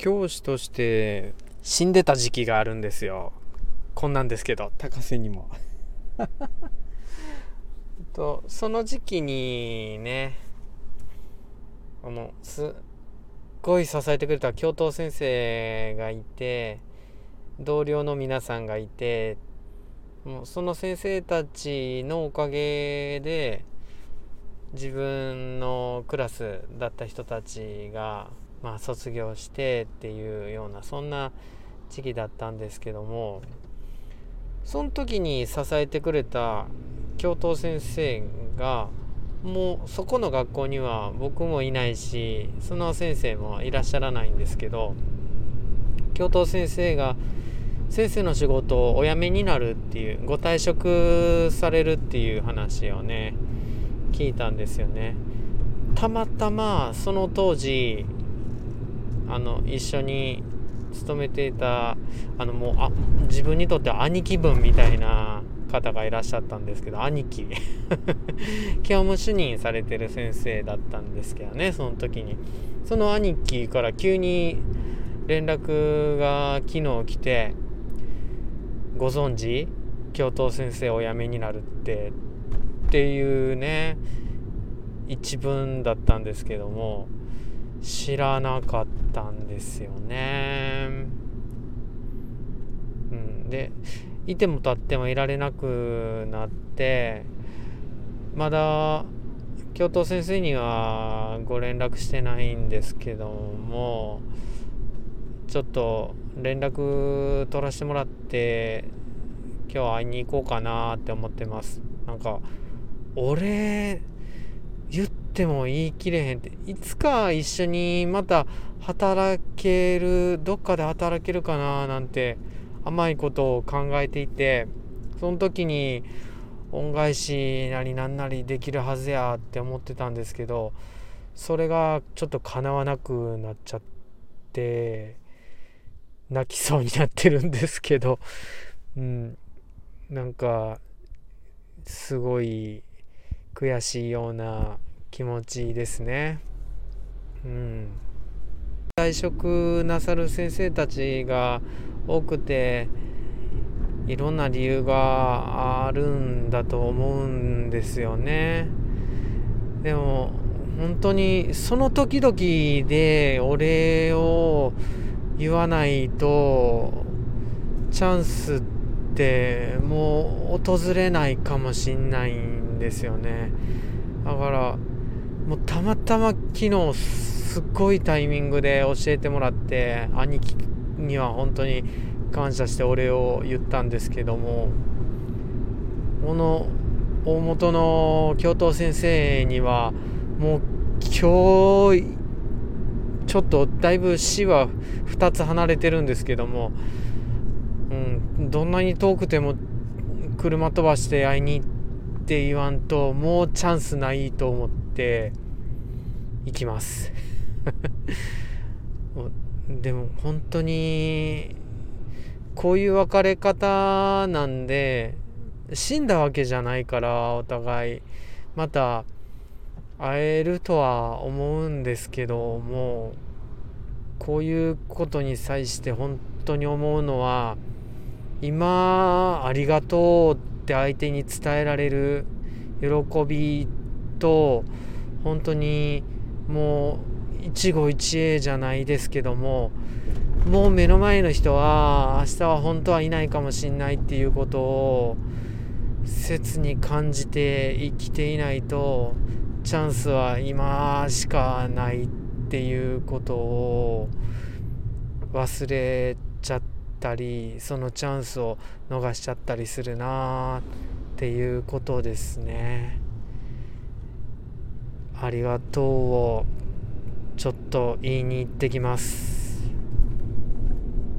教師として死んでた時期があるんですよ。こんなんですけど。高瀬にも。とその時期にねあのすっごい支えてくれた教頭先生がいて同僚の皆さんがいてもうその先生たちのおかげで自分のクラスだった人たちが、まあ、卒業してっていうようなそんな時期だったんですけどもその時に支えてくれた教頭先生がもうそこの学校には僕もいないしその先生もいらっしゃらないんですけど教頭先生が先生の仕事をお辞めになるっていうご退職されるっていう話をね聞いたんですよね。たまたまその当時あの一緒に勤めていたあのもうあ自分にとっては兄貴分みたいな方がいらっしゃったんですけど兄貴。教務主任されてる先生だったんですけどねその時に。その兄貴から急に連絡が昨日来て「ご存知？教頭先生お辞めになるって」っていうね一文だったんですけども。知らなかったんですよね。うん、でいても立ってもいられなくなってまだ教頭先生にはご連絡してないんですけどもちょっと連絡取らせてもらって今日会いに行こうかなって思ってますなんか俺っても言い切れへんっていつか一緒にまた働けるどっかで働けるかななんて甘いことを考えていてその時に恩返しなりなんなりできるはずやって思ってたんですけどそれがちょっと叶わなくなっちゃって泣きそうになってるんですけどうん。なんかすごい悔しいような気持ちですね。うん、退職なさる先生たちが多くていろんな理由があるんだと思うんですよね。でも本当にその時々でお礼を言わないとチャンスってもう訪れないかもしんないんですよねだからもうたまたま昨日すっごいタイミングで教えてもらって兄貴には本当に感謝してお礼を言ったんですけどもこの大元の教頭先生にはもう今日ちょっとだいぶ死は2つ離れてるんですけども、うん、どんなに遠くても車飛ばして会いに行って言わんともうチャンスないと思って。行きます。でも本当にこういう別れ方なんで死んだわけじゃないからお互い。また会えるとは思うんですけどもこういうことに際して本当に思うのは今ありがとうって相手に伝えられる喜びと本当にもう一期一会じゃないですけどももう目の前の人は明日は本当はいないかもしんないっていうことを切に感じて生きていないとチャンスは今しかないっていうことを忘れちゃったりそのチャンスを逃しちゃったりするなっていうことですね。ありがとうをちょっと言いに行ってきます。